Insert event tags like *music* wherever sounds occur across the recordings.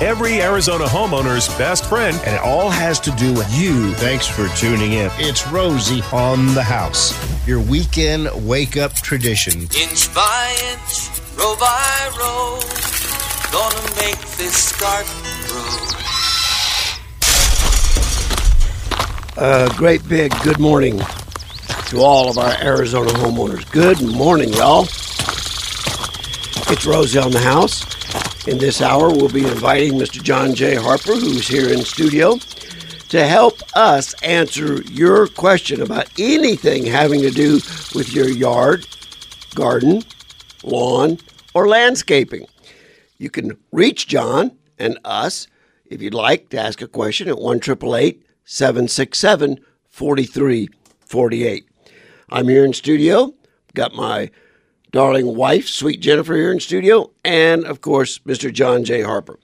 every Arizona homeowner's best friend. And it all has to do with you. Thanks for tuning in. It's Rosie on the house. Your weekend wake up tradition. Inch by inch, row by row, gonna make this garden grow. A great big good morning to all of our Arizona homeowners. Good morning, y'all. It's Rosie on the house. In this hour, we'll be inviting Mr. John J. Harper, who's here in studio, to help us answer your question about anything having to do with your yard, garden, lawn, or landscaping. You can reach John and us if you'd like to ask a question at 1 767 4348. I'm here in studio, got my darling wife, sweet Jennifer, here in studio, and of course, Mr. John J. Harper.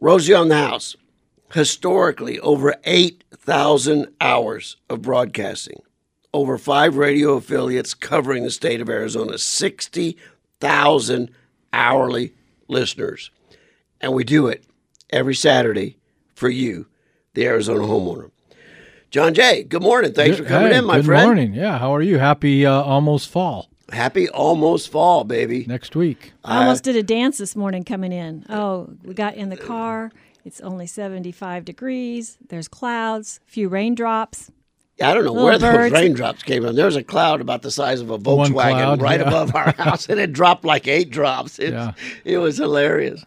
Rosie on the house. Historically, over 8,000 hours of broadcasting, over five radio affiliates covering the state of Arizona, 60,000 hourly listeners. And we do it every Saturday for you, the Arizona homeowner. John Jay, good morning. Thanks for coming Hey, in, my good friend. Good morning. Yeah, how are you? Happy uh, almost fall Happy almost fall, baby. next week. I almost did a dance this morning coming in. Oh, we got in the car. It's only 75 degrees. There's clouds, few raindrops. I don't know Little where those raindrops came from. There was a cloud about the size of a Volkswagen cloud, right yeah. above our *laughs* house, and it dropped like eight drops. It's, Yeah. It was hilarious.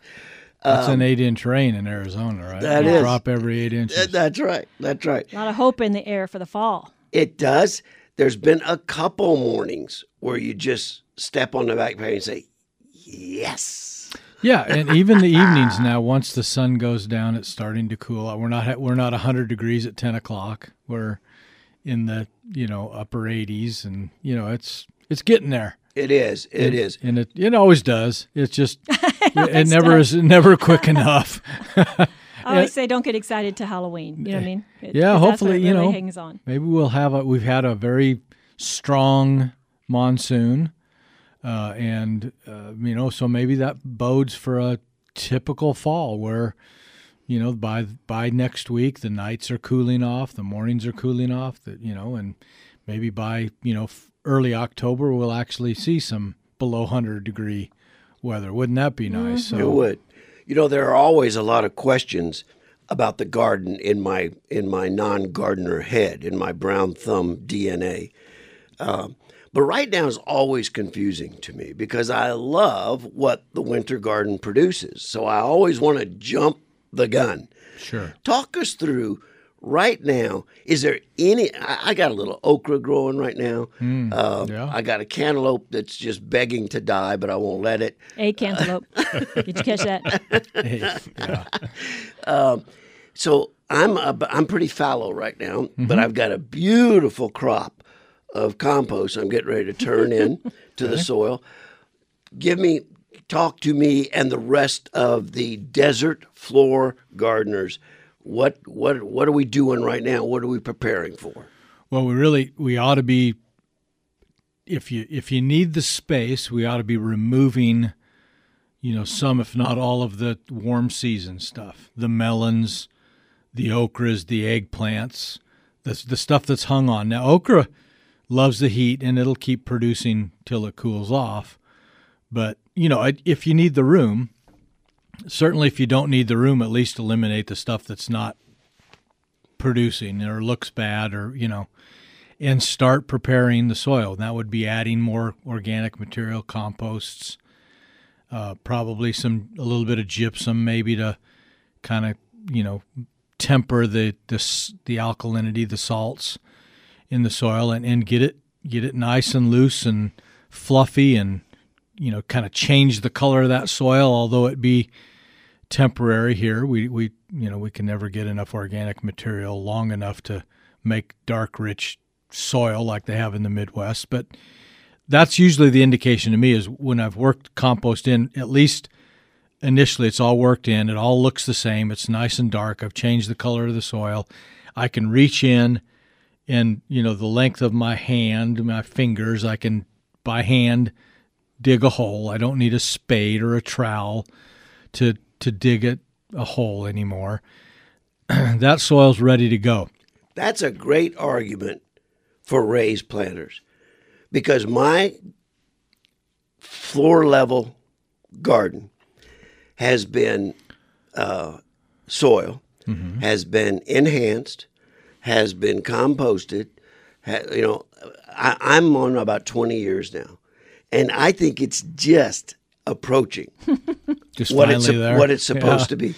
It's an eight-inch rain in Arizona, right? Um, that It'll is. drop every eight inches. That's right. That's right. A lot of hope in the air for the fall. It does. There's been a couple mornings where you just step on the back patio and say, "Yes." Yeah, and even the *laughs* evenings now. Once the sun goes down, it's starting to cool out. We're not we're not hundred degrees at ten o'clock. We're in the you know upper eighties, and you know it's it's getting there. It is. It is. and it it always does. It's just *laughs* it always never does. is never quick enough. I *laughs* always say don't get excited to Halloween. You know what I mean? It- Yeah, 'cause that's hopefully, when it you know, hangs on. Maybe we'll have a. We've had a very strong monsoon, uh, and uh, you know, so maybe that bodes for a typical fall where, you know, by by next week the nights are cooling off, the mornings are cooling off, that you know, and maybe by you know early October we'll actually see some below hundred degree weather. Wouldn't that be nice? It So would. You know, there are always a lot of questions about the garden in my in my non-gardener head, in my brown thumb DNA. Um, but right now is always confusing to me because I love what the winter garden produces. So I always want to jump the gun. sure. Talk us through right now. Is there any? I, I got a little okra growing right now. Hmm. Um, yeah. I got a cantaloupe that's just begging to die, but I won't let it. A cantaloupe. *laughs* Did you catch that? *laughs* Hey, yeah. Um, so I'm a, I'm pretty fallow right now, but mm-hmm. I've got a beautiful crop of compost I'm getting ready to turn in *laughs* to the soil. Give me talk to me and the rest of the desert floor gardeners. What what what are we doing right now? What are we preparing for? Well, we really we ought to be if you if you need the space, we ought to be removing you know some if not all of the warm season stuff. The melons, the okras, the eggplants, the the stuff that's hung on. Now okra loves the heat and it'll keep producing till it cools off. But, you know, if you need the room, certainly if you don't need the room, at least eliminate the stuff that's not producing or looks bad or, you know, and start preparing the soil. That would be adding more organic material, composts, uh, probably some a little bit of gypsum, maybe to kind of you know temper the the the alkalinity, the salts in the soil, and, and get it get it nice and loose and fluffy, and you know kind of change the color of that soil. Although it be temporary here, we we you know we can never get enough organic material long enough to make dark rich soil like they have in the Midwest, but that's usually the indication to me is when I've worked compost in, at least initially it's all worked in, it all looks the same, it's nice and dark. I've changed the color of the soil. I can reach in and, you know, the length of my hand, my fingers, I can by hand dig a hole. I don't need a spade or a trowel to to dig it a hole anymore. *clears throat* that soil's ready to go. That's a great argument for raised planters because my floor level garden has been uh, soil, has been enhanced, has been composted. You know, I, I'm on about 20 years now, and I think it's just approaching *laughs* Just what it's there. what it's supposed Yeah. to be.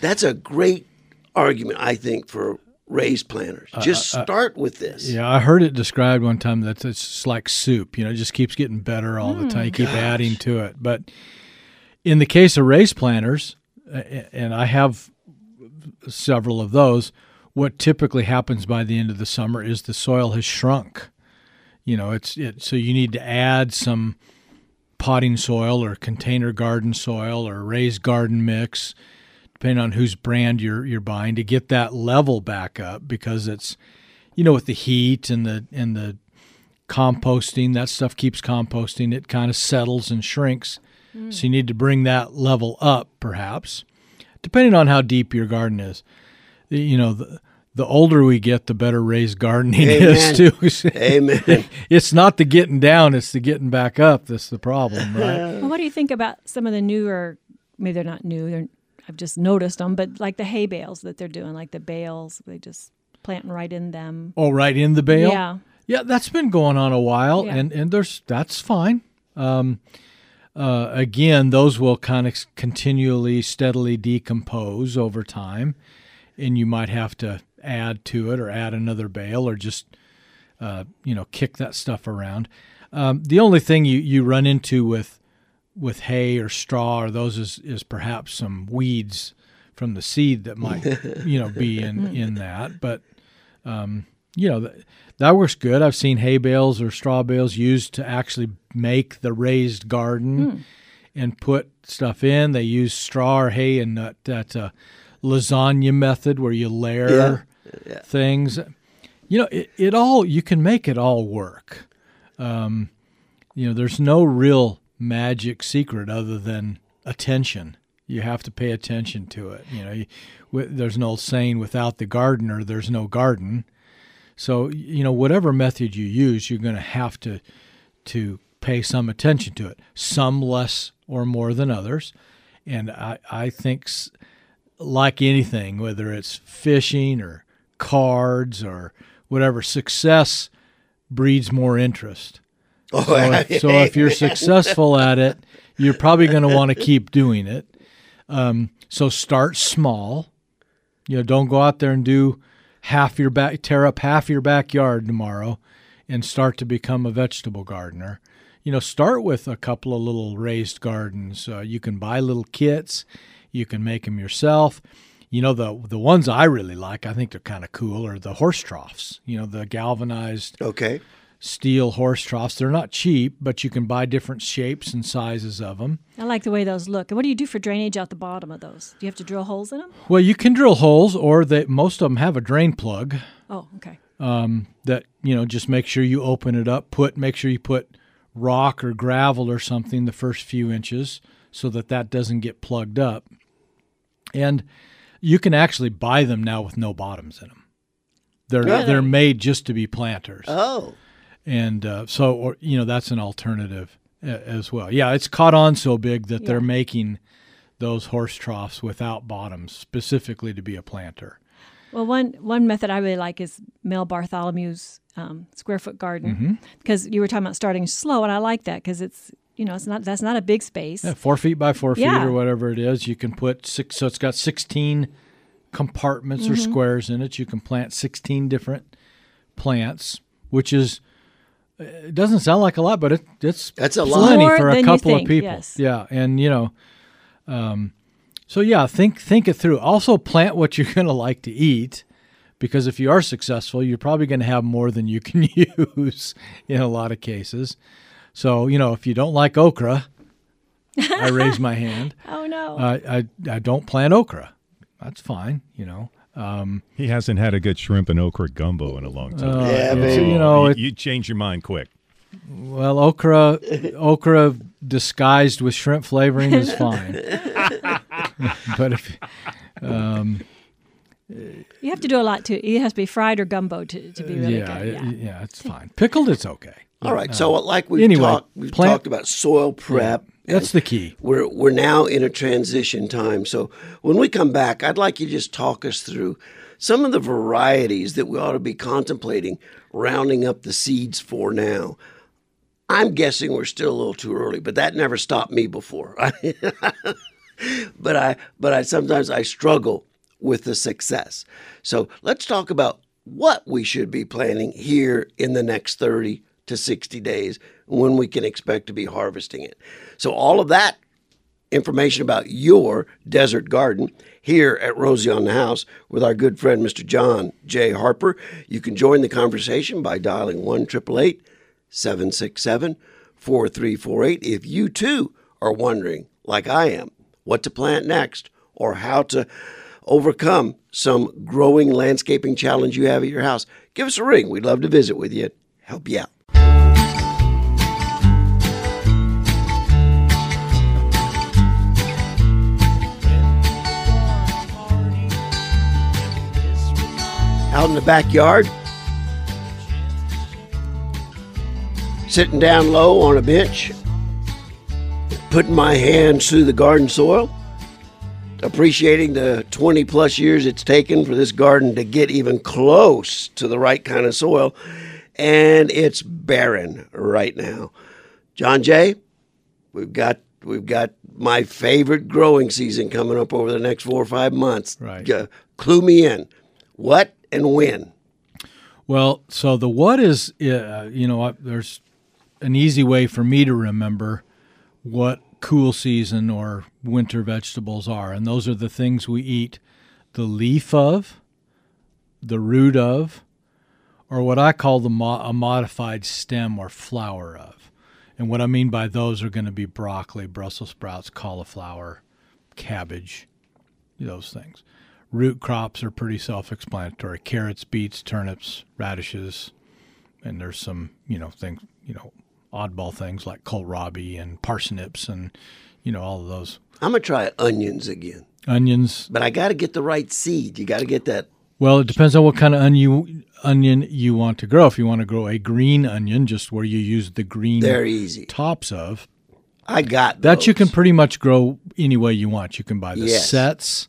That's a great argument, I think, for raised planters. Uh, just uh, uh, start with this. Yeah, I heard it described one time that it's like soup. You know, it just keeps getting better all the time. You mm, keep adding to it. But in the case of race planters, uh, and I have several of those, what typically happens by the end of the summer is the soil has shrunk. You know, it's it. So you need to add some potting soil or container garden soil or raised garden mix, depending on whose brand you're you're buying, to get that level back up because it's you know with the heat and the and the composting that stuff keeps composting it kind of settles and shrinks mm. so you need to bring that level up perhaps depending on how deep your garden is you know the, the older we get the better raised gardening Amen. is too *laughs* Amen. it's not the getting down it's the getting back up that's the problem right Well, what do you think about some of the newer? Maybe they're not new. They're I've just noticed them, but like the hay bales that they're doing, like the bales, they just planting right in them. oh right in the bale Yeah. Yeah, that's been going on a while, Yeah. and and there's that's fine. Um, uh, again, those will kind of continually, steadily decompose over time, and you might have to add to it or add another bale or just uh, you know kick that stuff around. Um, the only thing you, you run into with with hay or straw or those is, is perhaps some weeds from the seed that might *laughs* you know be in in that, but um, you know, that, that works good. I've seen hay bales or straw bales used to actually make the raised garden and put stuff in. They use straw or hay and that, that uh, lasagna method where you layer things. You know, it, it all, you can make it all work. Um, you know, there's no real magic secret other than attention. You have to pay attention to it. You know, you, there's an old saying, without the gardener, there's no garden. So you know whatever method you use, you're going to have to to pay some attention to it. Some less or more than others, and I I think s- like anything, whether it's fishing or cards or whatever, success breeds more interest. Oh, So if, *laughs* so if you're successful at it, you're probably going to want to keep doing it. Um, so start small. You know, don't go out there and do half your back, tear up half your backyard tomorrow, and start to become a vegetable gardener. You know, start with a couple of little raised gardens. Uh, you can buy little kits. You can make them yourself. You know, the the ones I really like, I think they're kind of cool, are the horse troughs. You know, the galvanized okay. steel horse troughs. They're not cheap, but you can buy different shapes and sizes of them. I like the way those look. And what do you do for drainage out the bottom of those? Do you have to drill holes in them? Well, you can drill holes, or they, most of them have a drain plug Oh, okay. Um, that you know just make sure you open it up. Put make sure you put rock or gravel or something the first few inches so that that doesn't get plugged up. And you can actually buy them now with no bottoms in them. They're Really? they're made just to be planters. Oh, and uh, so or you know that's an alternative as well. Yeah, it's caught on so big that they're making those horse troughs without bottoms specifically to be a planter. Well, one one method I really like is Mel Bartholomew's um, square foot garden Mm-hmm. because you were talking about starting slow, and I like that because it's you know it's not that's not a big space. Yeah, four feet by four feet Yeah. or whatever it is. You can put six. So it's got sixteen compartments Mm-hmm. or squares in it. You can plant sixteen different plants, which is. It doesn't sound like a lot, but it, it's That's a lot. plenty More for a couple think, of people. yes. Yeah, and you know, um, so yeah, think think it through. Also, plant what you're *laughs* going to like to eat, because if you are successful, you're probably going to have more than you can *laughs* use in a lot of cases. So you know, if you don't like okra, I *laughs* raise my hand. oh no! I, I I don't plant okra. That's fine. You know. Um, He hasn't had a good shrimp and okra gumbo in a long time. uh, Yeah, so, baby. you know, it, you change your mind quick. well, okra okra disguised with shrimp flavoring is fine. *laughs* *laughs* but if You have to do a lot too. It has to be fried or gumbo to, to be really yeah, good. it- Yeah. yeah, it's fine. Pickled, it's okay. All right. So, uh, like we've anyway, talked, we've plant- talked about soil prep. That's the key. We're we're now in a transition time. So when we come back, I'd like you to just talk us through some of the varieties that we ought to be contemplating rounding up the seeds for now. I'm guessing we're still a little too early, but that never stopped me before. *laughs* but I but I sometimes I struggle with the success. So let's talk about what we should be planning here in the next 30 to 60 days when we can expect to be harvesting it. So all of that information about your desert garden here at Rosie on the House with our good friend Mr. John J. Harper. You can join the conversation by dialing 1 767 4348 if you too are wondering, like I am, what to plant next or how to overcome some growing landscaping challenge you have at your house. Give us a ring. We'd love to visit with you, help you out. out in the backyard, sitting down low on a bench, putting my hands through the garden soil, appreciating the 20 plus years it's taken for this garden to get even close to the right kind of soil, and it's barren right now. John Jay, we've got we've got my favorite growing season coming up over the next four or five months. Right. Uh, clue me in. What and when? Well, so the what is, uh, you know, I- there's an easy way for me to remember what cool season or winter vegetables are, and those are the things we eat the leaf of, the root of, or what I call the mo- a modified stem or flower of. And what I mean by those are going to be broccoli, Brussels sprouts, cauliflower, cabbage, those things. Root crops are pretty self-explanatory: carrots, beets, turnips, radishes, and there's some, you know, things, you know, oddball things like kohlrabi and parsnips, and you know, all of those I'm gonna try onions again, onions. but I got to get the right seed. You got to get that. Well, it depends on what kind of onion onion you want to grow. If you want to grow a green onion, just where you use the green They're easy. tops of, I got that you can pretty much grow any way you want. You can buy the Yes. sets,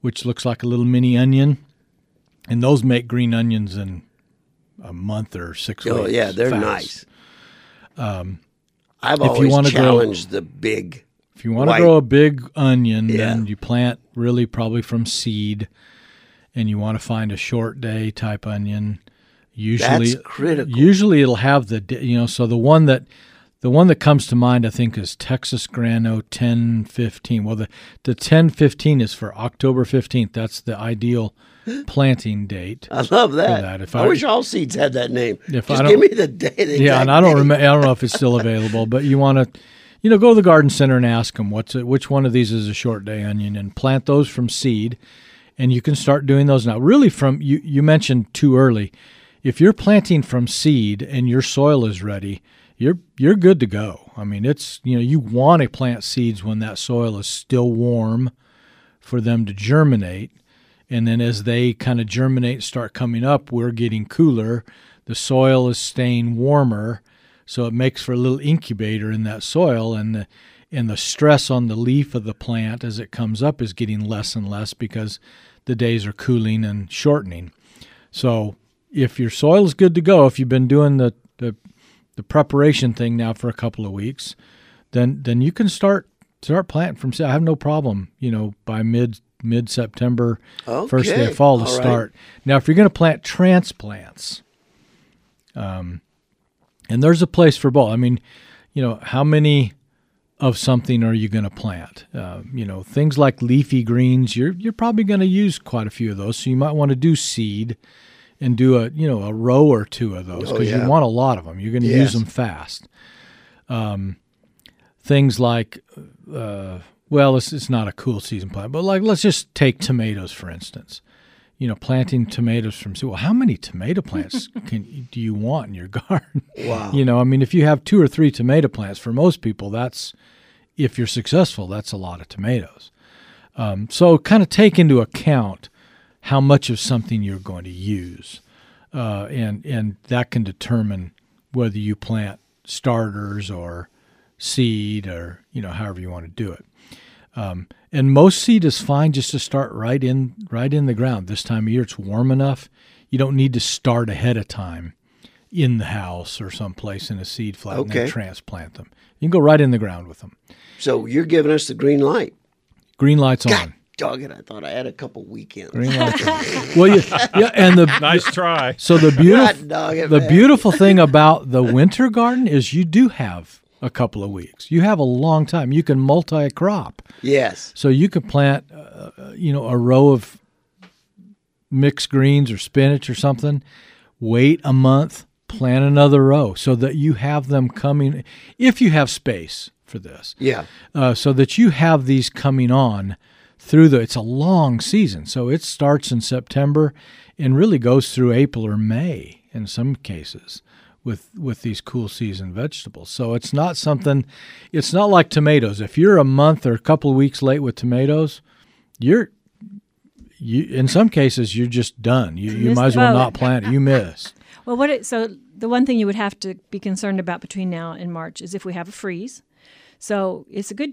which looks like a little mini onion, and those make green onions in a month or six Oh weeks. Oh yeah, they're fast. nice. Um, I've if you always wanna grow- challenged the big. If you want to grow a big onion, Yeah. then you plant really probably from seed, and you want to find a short day type onion. Usually, That's critical. Usually, it'll have the you know. So the one that the one that comes to mind, I think, is Texas Grano ten fifteen. Well, the the ten fifteen is for October fifteenth. That's the ideal *gasps* planting date. I love that. that. If I, I- wish all seeds had that name. If Just I don't- give me the day. The Yeah, and I don't remember. I don't know if it's still available, but you want to, you know, go to the garden center and ask them what's it, which one of these is a short day onion, and plant those from seed, and you can start doing those now. Really, from you you mentioned too early. If you're planting from seed and your soil is ready, you're you're good to go. I mean, it's you know you want to plant seeds when that soil is still warm for them to germinate. And then as they kind of germinate, start coming up, we're getting cooler. The soil is staying warmer, so it makes for a little incubator in that soil, and the and the stress on the leaf of the plant as it comes up is getting less and less because the days are cooling and shortening. So if your soil is good to go, if you've been doing the, the the preparation thing now for a couple of weeks, then then you can start start planting from. I have no problem, you know, by mid mid September, first day of fall to all right. start. Now, if you're going to plant transplants, um, and there's a place for both. I mean, you know, how many of something are you going to plant? Uh, you know, things like leafy greens. You're you're probably going to use quite a few of those, so you might want to do seed and do a you know a row or two of those Oh, because yeah. you want a lot of them. You're going to Yes. use them fast. Um, things like, uh, well, it's, it's not a cool season plant, but like let's just take tomatoes for instance. You know, planting tomatoes from seed. Well, how many tomato plants *laughs* can do you want in your *laughs* garden? Wow. You know, I mean, if you have two or three tomato plants, for most people, that's if you're successful, that's a lot of tomatoes. Um, so kind of take into account how much of something you're going to use, uh, and and that can determine whether you plant starters or seed or you know however you want to do it. Um, and most seed is fine just to start right in right in the ground. This time of year, it's warm enough. You don't need to start ahead of time in the house or someplace in a seed flat and then transplant them. You can go right in the ground with them. So you're giving us the green light. Green lights God on. dog it! I thought I had a couple weekends. Green lights *laughs* on. Well, you, yeah, and the *laughs* Nice try. so the beautiful God dog it, the man. beautiful thing about the winter garden is you do have a couple of weeks. You have a long time. You can multi crop. Yes. So you could plant, uh, you know, a row of mixed greens or spinach or something. Wait a month, plant another row, so that you have them coming. If you have space for this, Yeah. uh, so that you have these coming on through the. It's a long season, so it starts in September and really goes through April or May in some cases with with these cool season vegetables. So it's not something. It's not like tomatoes. If you're a month or a couple of weeks late with tomatoes, you're you in some cases you're just done. You you might as well not plant it. You missed. *laughs* Well, what it, so the one thing you would have to be concerned about between now and March is if we have a freeze. So it's a good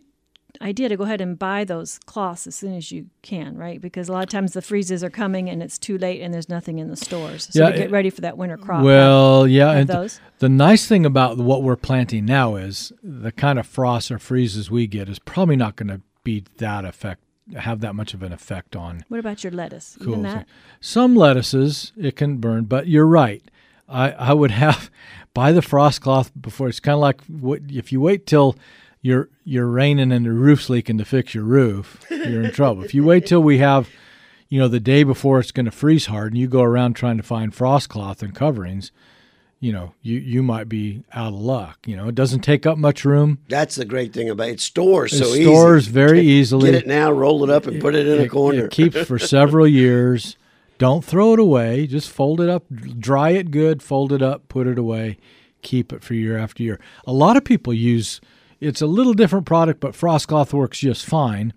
idea to go ahead and buy those cloths as soon as you can, right? Because a lot of times the freezes are coming and it's too late and there's nothing in the stores. So Yeah, to get ready for that winter crop. Well, yeah, have and those. the nice thing about what we're planting now is the kind of frosts or freezes we get is probably not going to be that effect have that much of an effect on what about your lettuce? cool. That? Some lettuces it can burn, but you're right. I I would *laughs* have buy the frost cloth before. It's kind of like what, if you wait till you're you're raining and the roof's leaking to fix your roof, you're in trouble. If you wait till we have you know, the day before it's going to freeze hard and you go around trying to find frost cloth and coverings, you know, you, you might be out of luck. You know, it doesn't take up much room. That's the great thing about it. It stores It so easy. stores very easily. Get it now, roll it up, and put it in a corner. It *laughs* keeps for several years. Don't throw it away. Just fold it up, dry it good, fold it up, put it away, keep it for year after year. A lot of people use it's a little different product, but frost cloth works just fine.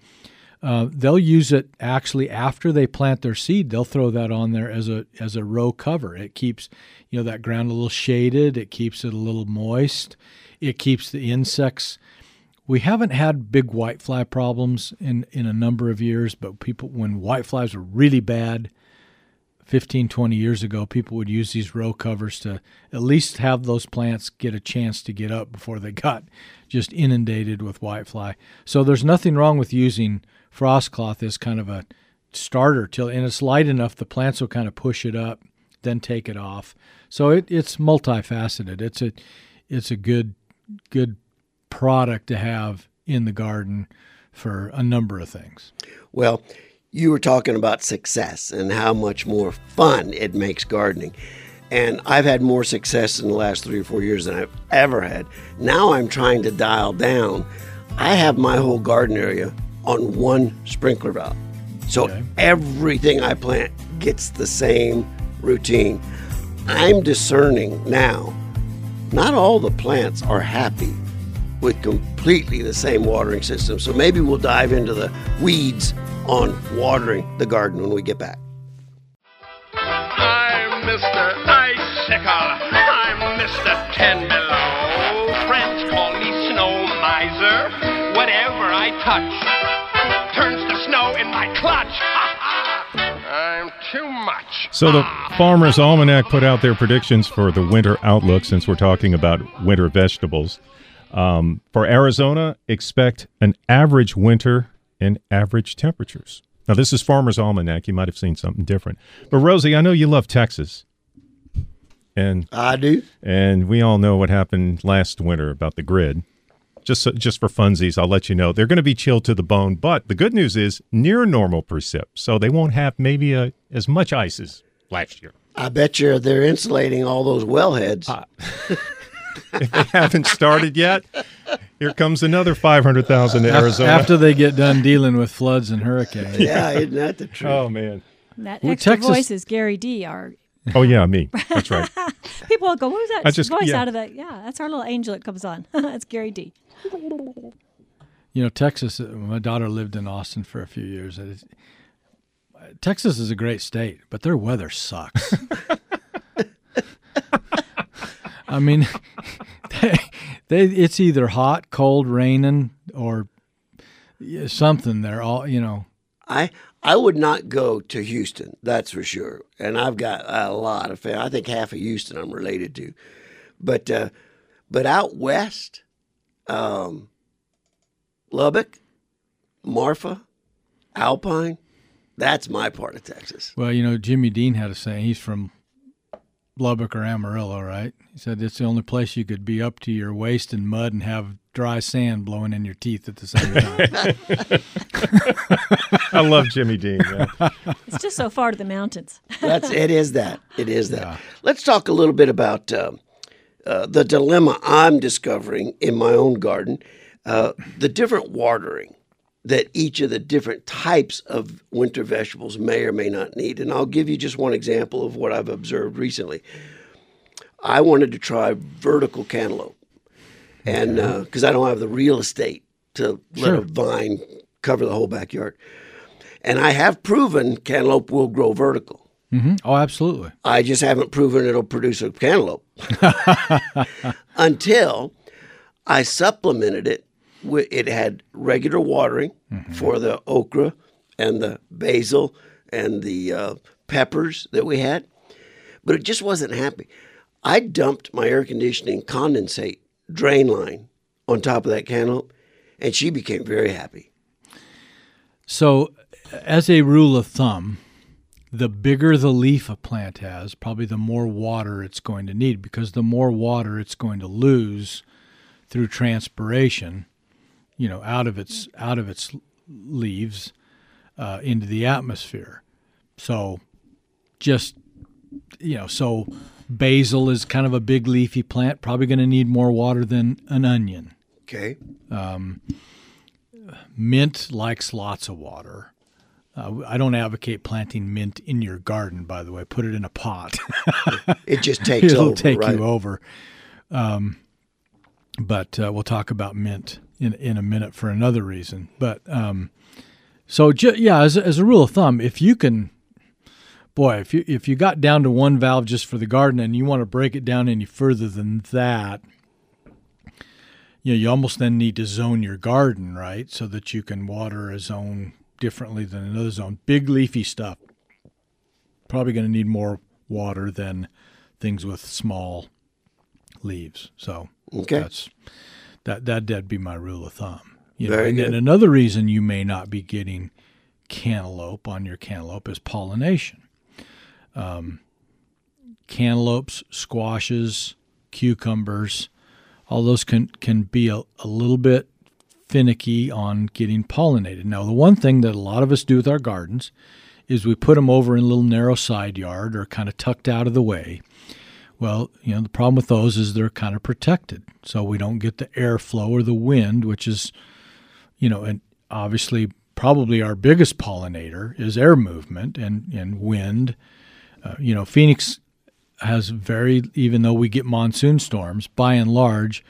Uh, they'll use it actually after they plant their seed. They'll throw that on there as a as a row cover. It keeps you know that ground a little shaded. It keeps it a little moist. It keeps the insects we haven't had big whitefly problems in, in a number of years, but people, when whiteflies were really bad 15, 20 years ago, people would use these row covers to at least have those plants get a chance to get up before they got just inundated with whitefly. So there's nothing wrong with using frost cloth as kind of a starter till, and it's light enough, the plants will kind of push it up, then take it off. So it, it's multifaceted. It's a, it's a good, good product to have in the garden for a number of things. Well, you were talking about success and how much more fun it makes gardening. And I've had more success in the last three or four years than I've ever had. Now I'm trying to dial down. I have my whole garden area on one sprinkler valve. So Okay. everything I plant gets the same routine. I'm discerning now, not all the plants are happy with completely the same watering system. So maybe we'll dive into the weeds on watering the garden when we get back. I'm Mr. Icicle. I'm Mr. Ten Below. Friends call me Snow Miser. Whatever I touch turns to snow in my clutch. Ha *laughs* ha! I'm too much. So the Farmer's Almanac put out their predictions for the winter outlook since we're talking about winter vegetables. Um, for Arizona, expect an average winter and average temperatures. Now, this is Farmer's Almanac. You might have seen something different. But, Rosie, I know you love Texas. And I do. and we all know what happened last winter about the grid. Just so, just for funsies, I'll let you know they're going to be chilled to the bone. But the good news is near normal precip, so they won't have maybe a, as much ice as last year. I bet you they're insulating all those wellheads. *laughs* If they haven't started yet, here comes another five hundred thousand to Arizona. After they get done dealing with floods and hurricanes. yeah, isn't that the truth? oh man. That Well, extra Texas- voice is Gary D. Our *laughs* Oh yeah, me. That's right. *laughs* people will go, "What was that I just- voice yeah. out of that?" Yeah, that's our little angel that comes on. *laughs* that's Gary D. You You know, Texas. uh, My daughter lived in Austin for a few years. Texas is a great state, but their weather sucks. I mean, *laughs* they, they it's either hot, cold, raining, or something. They're all you know. I I would not go to Houston, that's for sure. And I've got a lot of family. I think half of Houston I'm related to, but uh, but out west, um, Lubbock, Marfa, Alpine, that's my part of Texas. Well, you know, Jimmy Dean had a saying. He's from Lubbock or Amarillo, right? He said it's the only place you could be up to your waist in mud and have dry sand blowing in your teeth at the same time. *laughs* *laughs* I love Jimmy Dean. yeah. It's just so far to the mountains. *laughs* That's it. Is that it is that? Let's talk a little bit about um uh, the dilemma I'm discovering in my own garden, uh, the different watering that each of the different types of winter vegetables may or may not need. And I'll give you just one example of what I've observed recently. I wanted to try vertical cantaloupe, and because I don't have the real estate to let a vine cover the whole backyard, and I have proven cantaloupe will grow vertical. hmm Oh, absolutely. I just haven't proven it'll produce a cantaloupe *laughs* until I supplemented it. It had regular watering for the okra and the basil and the uh, peppers that we had, but it just wasn't happy. I dumped my air conditioning condensate drain line on top of that cantaloupe, and she became very happy. So, as a rule of thumb, the bigger the leaf a plant has, probably the more water it's going to need because the more water it's going to lose through transpiration, you know, out of its out of its leaves uh, into the atmosphere. So, just you know, so basil is kind of a big leafy plant, probably going to need more water than an onion. Okay. Um, Mint likes lots of water. Uh, I don't advocate planting mint in your garden, by the way. Put it in a pot. It just takes *laughs* It'll over. take right? you over. Um, but uh, we'll talk about mint in in a minute for another reason. But um, so ju- yeah, as a, as a rule of thumb, if you can, boy, if you if you got down to one valve just for the garden and you want to break it down any further than that, you know, you almost then need to zone your garden right so that you can water a zone differently than another zone. Big leafy stuff probably going to need more water than things with small leaves. So Okay. that's that that that'd be my rule of thumb. You know, and, and another reason you may not be getting cantaloupe on your cantaloupe is pollination. Um, cantaloupes, squashes, cucumbers, all those can can be a, a little bit finicky on getting pollinated. Now, the one thing that a lot of us do with our gardens is we put them over in a little narrow side yard or kind of tucked out of the way. Well, you know, the problem with those is they're kind of protected. So we don't get the airflow or the wind, which is, you know, and obviously probably our biggest pollinator is air movement and, and wind. Uh, you know, Phoenix has very, even though we get monsoon storms, by and large,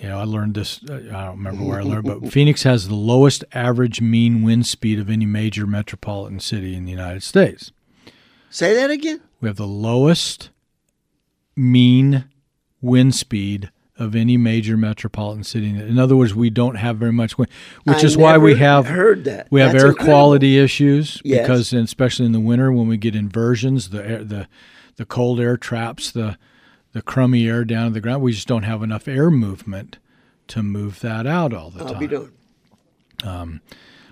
you know, I learned this, uh, I don't remember where I learned, but *laughs* Phoenix has the lowest average mean wind speed of any major metropolitan city in the United States. Say that again. We have the lowest mean wind speed of any major metropolitan city. In other words, we don't have very much wind, which I is why we have heard that. we have That's air incredible. quality issues Yes. because, especially in the winter when we get inversions, the air, the the cold air traps the the crummy air down to the ground. We just don't have enough air movement to move that out all the I'll time. be done. Um,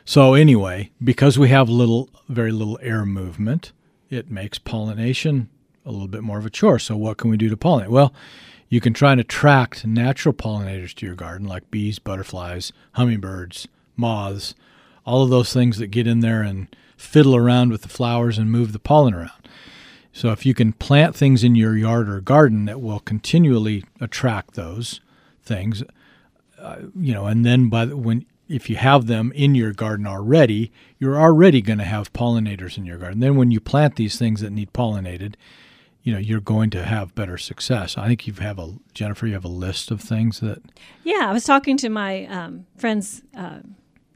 so anyway, because we have little, very little air movement, it makes pollination a little bit more of a chore. So what can we do to pollinate? Well, you can try and attract natural pollinators to your garden, like bees, butterflies, hummingbirds, moths, all of those things that get in there and fiddle around with the flowers and move the pollen around. So if you can plant things in your yard or garden that will continually attract those things, uh, you know, and then by the, when if you have them in your garden already, you're already going to have pollinators in your garden. Then when you plant these things that need pollinated, you know you're going to have better success. I think you have a Jennifer. You have a list of things that Yeah, I was talking to my um, friends, uh,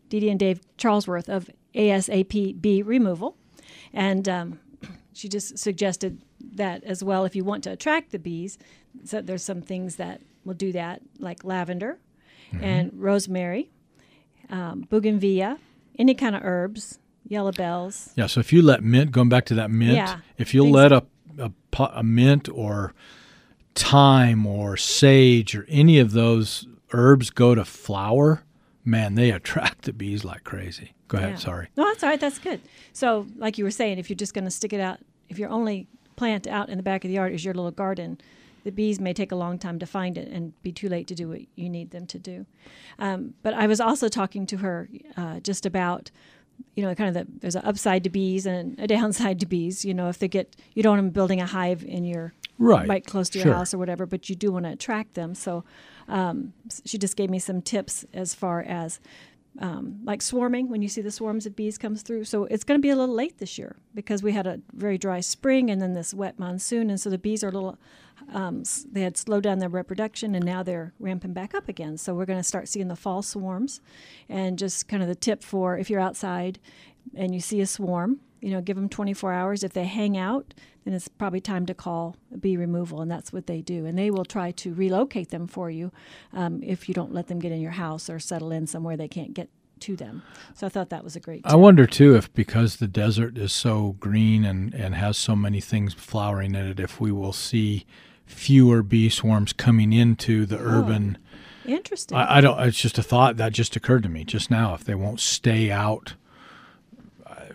Dee and Dave Charlesworth of ASAP Bee removal, and um, she just suggested that as well. If you want to attract the bees, so there's some things that will do that, like lavender and rosemary, um, bougainvillea, any kind of herbs, yellow bells. yeah. So if you let mint, going back to that mint, Yeah, if you let a, a a mint or thyme or sage or any of those herbs go to flower, man, they attract the bees like crazy. Go ahead. Yeah. Sorry. No, that's all right. That's good. So, like you were saying, if you're just going to stick it out, if your only plant out in the back of the yard is your little garden, the bees may take a long time to find it and be too late to do what you need them to do. Um, but I was also talking to her uh, just about, you know, kind of the there's an upside to bees and a downside to bees. You know, if they get you don't want them building a hive in your Right. close to your Sure. house or whatever, but you do want to attract them. So um, she just gave me some tips as far as um, like swarming when you see the swarms of bees comes through. So it's going to be a little late this year because we had a very dry spring and then this wet monsoon, and so the bees are a little. Um, they had slowed down their reproduction and now they're ramping back up again. So we're going to start seeing the fall swarms, and just kind of the tip for if you're outside and you see a swarm, you know, give them 24 hours. If they hang out, then it's probably time to call a bee removal, and that's what they do. And they will try to relocate them for you um, if you don't let them get in your house or settle in somewhere they can't get to them. So I thought that was a great. I wonder too if because the desert is so green and, and has so many things flowering in it, if we will see fewer bee swarms coming into the urban. Interesting. I, I don't. It's just a thought that just occurred to me just now. If they won't stay out,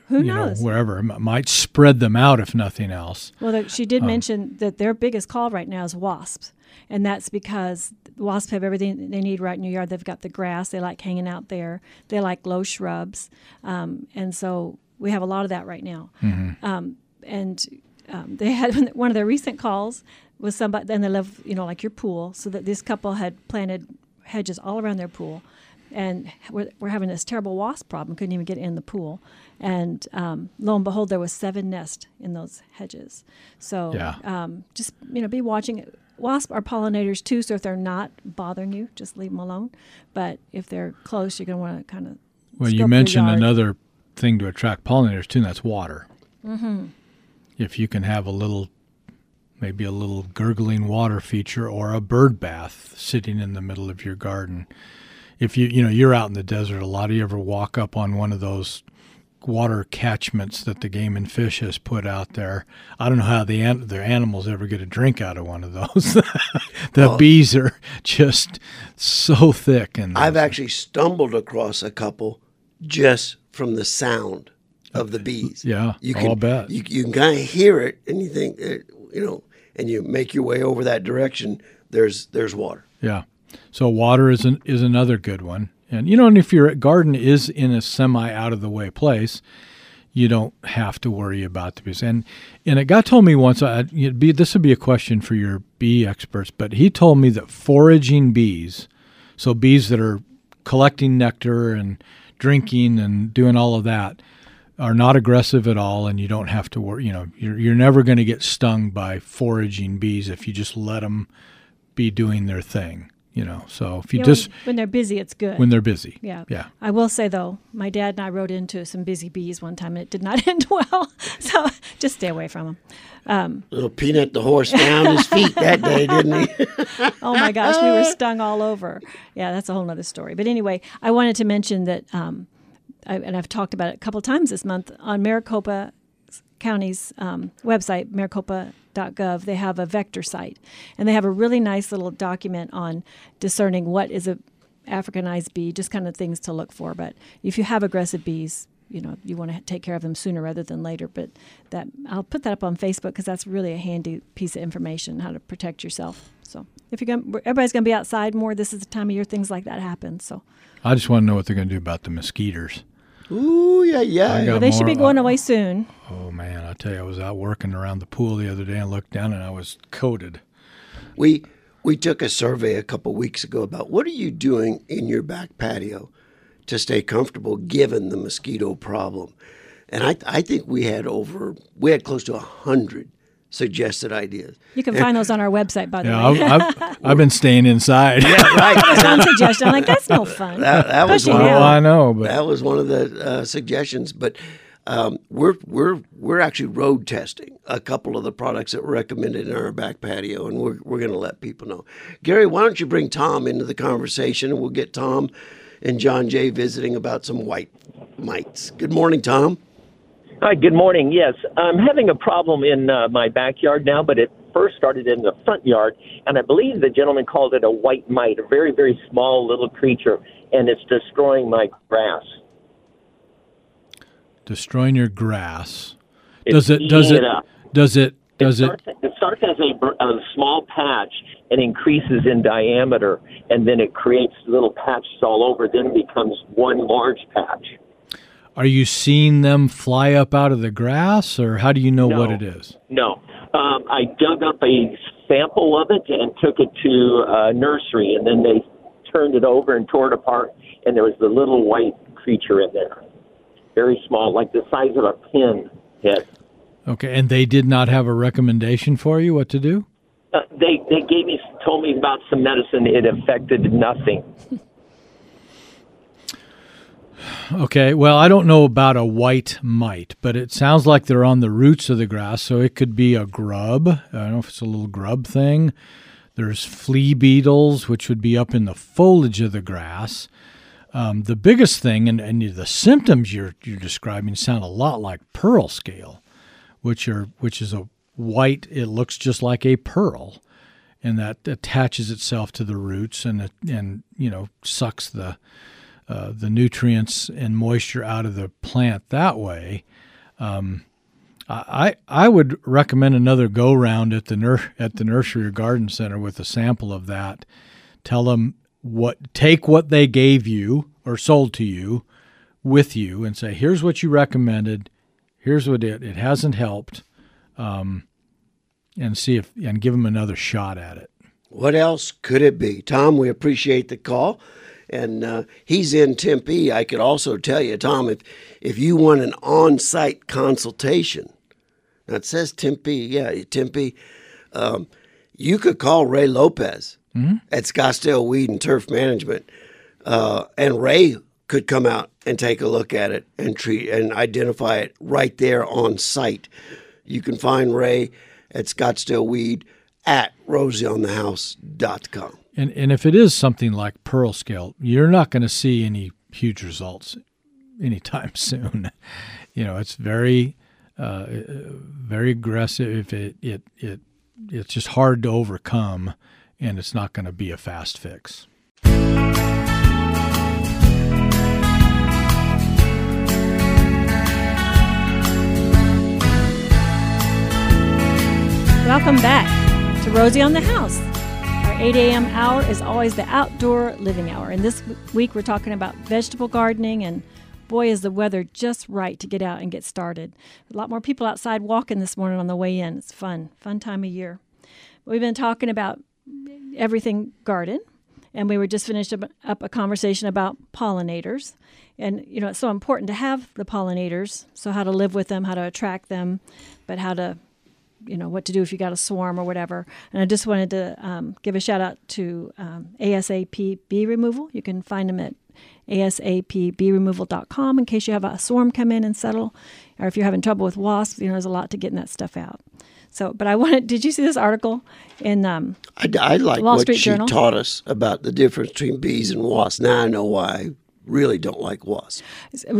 Who you knows? know, wherever, it might spread them out if nothing else. Well, the, she did mention that their biggest call right now is wasps, and that's because wasps have everything they need right in your yard. They've got the grass; they like hanging out there. They like low shrubs, um, and so we have a lot of that right now. Um, and um, they had *laughs* one of their recent calls was somebody, and they live, you know, like your pool, so that this couple had planted hedges all around their pool. And we're, we're having this terrible wasp problem. Couldn't even get in the pool, and um, lo and behold, there was seven nests in those hedges. So Yeah. um, just you know, be watching. Wasps are pollinators too, so if they're not bothering you, just leave them alone. But if they're close, you're going to want to kind of. Well, you mentioned another thing to attract pollinators too, and that's water. Mm-hmm. If you can have a little, maybe a little gurgling water feature or a bird bath sitting in the middle of your garden. If you you know you're out in the desert, a lot of you ever walk up on one of those water catchments that the Game and Fish has put out there. I don't know how the an- the animals ever get a drink out of one of those. *laughs* the bees are just so thick, and I've actually stumbled across a couple just from the sound of the bees. Yeah, you I'll can bet. You, you can kind of hear it, and you think, eh, you know, and you make your way over that direction. There's there's water. Yeah. So water is an, is another good one. And you know, and if your garden is in a semi out of the way place, you don't have to worry about the bees. And and a guy told me once, I, it'd be this would be a question for your bee experts, but he told me that foraging bees, so bees that are collecting nectar and drinking and doing all of that, are not aggressive at all, and you don't have to worry. You know, you're you're never going to get stung by foraging bees if you just let them be doing their thing. You know, so if you Yeah, just when, when they're busy, it's good. when they're busy, Yeah. yeah. I will say though, my dad and I rode into some busy bees one time, and it did not *laughs* end well. *laughs* So just stay away from them. Little peanut the horse found his feet that day, didn't he? *laughs* Oh my gosh, we were stung all over. Yeah, that's a whole nother story. But anyway, I wanted to mention that, um, I, and I've talked about it a couple times this month on Maricopa County's um, website, maricopa.gov. They have a vector site, and they have a really nice little document on discerning what is a Africanized bee, just kind of things to look for. But if you have aggressive bees, you know you want to take care of them sooner rather than later. But that I'll put that up on Facebook because that's really a handy piece of information how to protect yourself. So if you're going, everybody's going to be outside more. This is the time of year things like that happen. So I just want to know what they're going to do about the mosquitoes. Ooh, yeah, yeah. got they should be going uh, away soon. Oh man, I tell you, I was out working around the pool the other day and looked down and I was coated. We we took a survey a couple weeks ago about what are you doing in your back patio to stay comfortable given the mosquito problem, and I I think we had over we had close to a hundred suggested ideas. You can find those on our website, by the Yeah, way. I've, I've, *laughs* I've been staying inside. Yeah, right. John suggestion. I'm like, that's no fun. that, that was one. I know, but That was one of the uh, suggestions, but um, we're we're we're actually road testing a couple of the products that were recommended in our back patio, and we're we're going to let people know. Gary, why don't you bring Tom into the conversation, and we'll get Tom and John Jay visiting about some white mites. Good morning, Tom. Hi, good morning. Yes, I'm having a problem in uh, my backyard now, but it first started in the front yard, and I believe the gentleman called it a white mite, a very, very small little creature, and it's destroying my grass. destroying your grass. It's Does it? Does it? up. Does it? Does it it? starts, it starts as a, a small patch and increases in diameter, and then it creates little patches all over. Then it becomes one large patch. Are you seeing them fly up out of the grass, or how do you know what it is? No. Um, I dug up a sample of it and took it to a nursery, and then they turned it over and tore it apart, and there was the little white creature in there. Very small, like the size of a pin head. Okay, and they did not have a recommendation for you what to do. Uh, they they gave me told me about some medicine. It affected nothing. *laughs* Okay, well, I don't know about a white mite, but it sounds like they're on the roots of the grass, so it could be a grub. I don't know if it's a little grub thing. There's flea beetles, which would be up in the foliage of the grass. Um, the biggest thing, and, and the symptoms you're you're describing sound a lot like pearl scale, which are which is a white. It looks just like a pearl, and that attaches itself to the roots and and you know sucks the uh, the nutrients and moisture out of the plant that way. Um, I I would recommend another go round at the nur- at the nursery or garden center with a sample of that. Tell them what take what they gave you or sold to you with you and say here's what you recommended. Here's what it it hasn't helped, um, and see if and give them another shot at it. What else could it be? Tom, we appreciate the call. And uh, he's in Tempe. I could also tell you, Tom, if, if you want an on site consultation, now it says Tempe, yeah, Tempe, um, you could call Ray Lopez at Scottsdale Weed and Turf Management. Uh, and Ray could come out and take a look at it and treat and identify it right there on site. You can find Ray at Scottsdale Weed at rosieonthehouse.com. And and if it is something like pearl scale, you're not going to see any huge results anytime *laughs* soon. You know, it's very uh, very aggressive. It it it it's just hard to overcome, and it's not going to be a fast fix. Welcome back to Rosie on the House. Our 8 a.m. hour is always the outdoor living hour. And this week we're talking about vegetable gardening. And boy, is the weather just right to get out and get started. A lot more people outside walking this morning on the way in. It's fun, fun time of year. We've been talking about everything garden. And we were just finished up a conversation about pollinators. And, you know, it's so important to have the pollinators. So, how to live with them, how to attract them, but how to you know what to do if you got a swarm or whatever. And I just wanted to um, give a shout out to um, ASAP bee removal. You can find them at asapbeeremoval.com in case you have a swarm come in and settle, or if you're having trouble with wasps. You know, there's a lot to getting that stuff out. So, but I *laughs* wanted. Did you see this article in? Um, I, I like Wall what Street she Journal? taught us about the difference between bees and wasps. Now I know why really don't like wasps.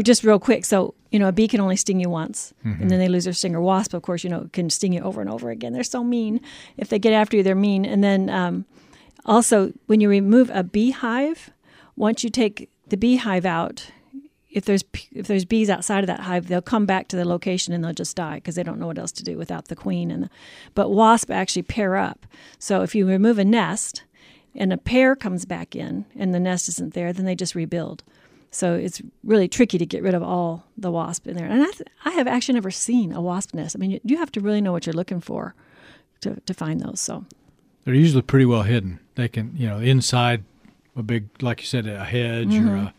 just real quick. So, you know, a bee can only sting you once, Mhm. and then they lose their stinger. Wasp, of course, you know, can sting you over and over again. They're so mean. If they get after you, they're mean. And then um, also, when you remove a beehive, once you take the beehive out, if there's if there's bees outside of that hive, they'll come back to the location and they'll just die because they don't know what else to do without the queen. And the, but wasp actually pair up. So if you remove a nest and a pair comes back in and the nest isn't there, then they just rebuild. So it's really tricky to get rid of all the wasp in there. And I, th- I have actually never seen a wasp nest. I mean, you, you have to really know what you're looking for to, to find those. So They're usually pretty well hidden. They can, you know, inside a big, like you said, a hedge or Mhm. a,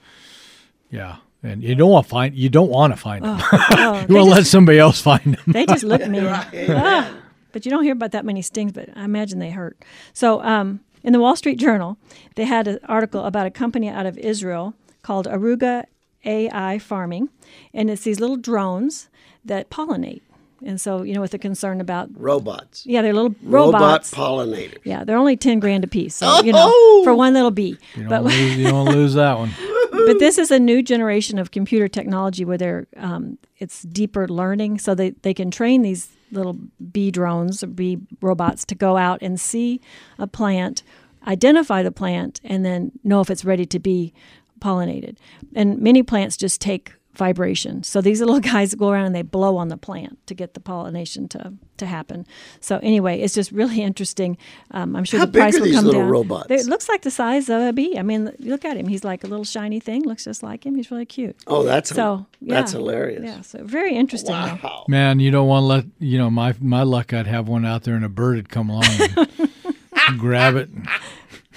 yeah. And you don't want to find, you don't want to find them. Oh, oh, *laughs* you want to let somebody else find them. they just look *laughs* mean. Ah, but you don't hear about that many stings. But I imagine they hurt. So um, in the Wall Street Journal, they had an article about a company out of Israel called Arugga AI Farming, and it's these little drones that pollinate. And so, you know, with the concern about Robots. yeah, they're little Robot robots. pollinators. yeah, they're only ten grand a piece. So you know, for one little bee. You But don't, lose, you don't *laughs* lose that one. but this is a new generation of computer technology where they're um, it's deeper learning so they, they can train these little bee drones or bee robots to go out and see a plant identify the plant and then know if it's ready to be pollinated. And many plants just take vibration so these *laughs* little guys go around and they blow on the plant to get the pollination to, to happen so anyway it's just really *laughs* interesting um, i'm sure How the big price are will these come little down robots? It looks like the size of a bee i mean look at him he's like a little shiny thing looks just like him he's really cute Oh, that's so that's yeah. hilarious. Yeah, so very interesting. though. Wow. Man, you don't want to let you know my my luck. I'd have one out there and a bird would come along and *laughs* grab it.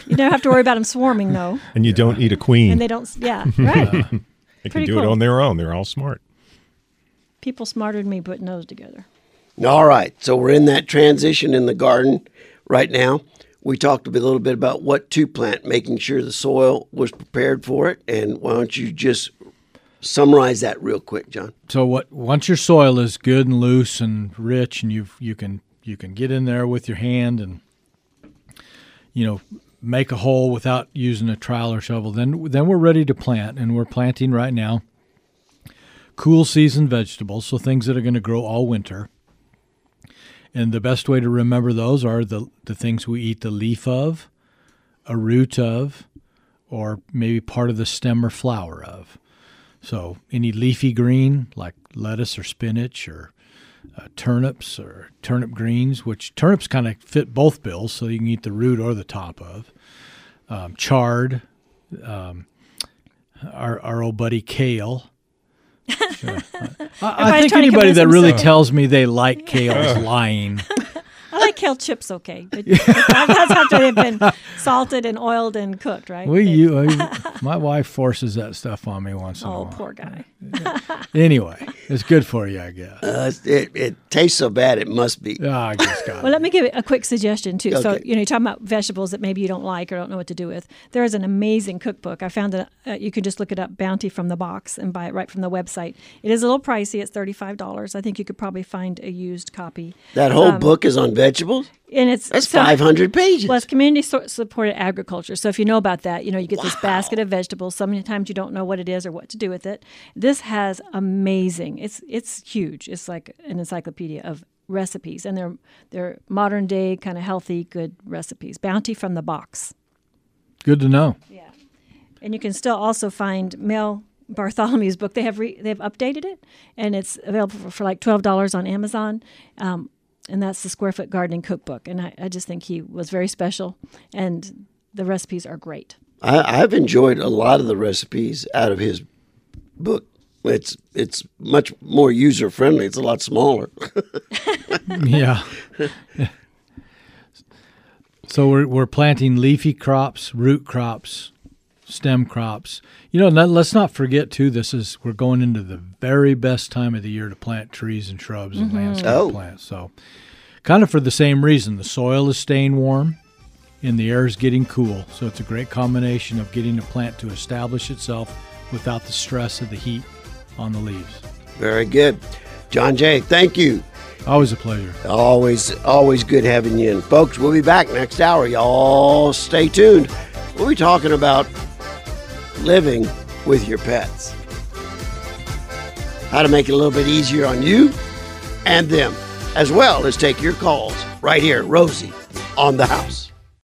You don't have to worry about them swarming though, And you don't eat a queen. and they don't. Yeah, right. They can pretty do it on their own. They're all smart. People smarter than me putting those together. All right. So we're in that transition in the garden right now. We talked a little bit about what to plant, making sure the soil was prepared for it. And why don't you just summarize that real quick, John? So what? Once your soil is good and loose and rich, and you you can you can get in there with your hand and you know make a hole without using a trowel or shovel. Then then we're ready to plant, and we're planting right now. Cool season vegetables, so things that are going to grow all winter. And the best way to remember those are the the things we eat the leaf of, a root of, or maybe part of the stem or flower of. So any leafy green like lettuce or spinach or uh, turnips or turnip greens, which turnips kind of fit both bills, so you can eat the root or the top of. Um, chard, um, our our old buddy kale. *laughs* Sure. I, I think anybody that really themselves. tells me they like kale is lying. *laughs* I like kale chips, okay, but that's after they've been salted and oiled and cooked, right? We you, uh, my wife forces that stuff on me once in a while. oh, while. poor guy. Anyway, it's good for you, I guess. Uh, it, it tastes so bad, it must be. Ah, I just got Well, let me give a quick suggestion too. So, you know, you're talking about vegetables that maybe you don't like or don't know what to do with. There is an amazing cookbook. I found it. Uh, you can just look it up, Bounty from the Box, and buy it right from the website. It is a little pricey. It's thirty five dollars. I think you could probably find a used copy. That whole Um, book is on vegetables? And it's That's so- 500 pages. Well, it's community so- supported agriculture. So if you know about that, you know you get this basket of vegetables. Sometimes you don't know what it is or what to do with it. This has amazing. It's it's huge. It's like an encyclopedia of recipes, and they're they're modern day kind of healthy, good recipes. Bounty from the box. good to know. Yeah. And you can still also find Mel Bartholomew's book. They have re- they've updated it, and it's available for, for like twelve dollars on Amazon. Um, and that's the Square Foot Gardening Cookbook. And I, I just think he was very special, and the recipes are great. I, I've enjoyed a lot of the recipes out of his book. It's it's much more user friendly. It's a lot smaller. *laughs* yeah. *laughs* so we're we're planting leafy crops, root crops, stem crops. You know, not, let's not forget too. This is we're going into the very best time of the year to plant trees and shrubs and mm-hmm. landscape Oh. plants. So, kind of for the same reason, the soil is staying warm, and the air is getting cool. So it's a great combination of getting a plant to establish itself without the stress of the heat on the leaves. Very good. John Jay, thank you. Always a pleasure. Always, always good having you in. Folks, we'll be back next hour. Y'all stay tuned. We'll be talking about living with your pets. How to make it a little bit easier on you and them, as well as take your calls right here, Rosie, on the house.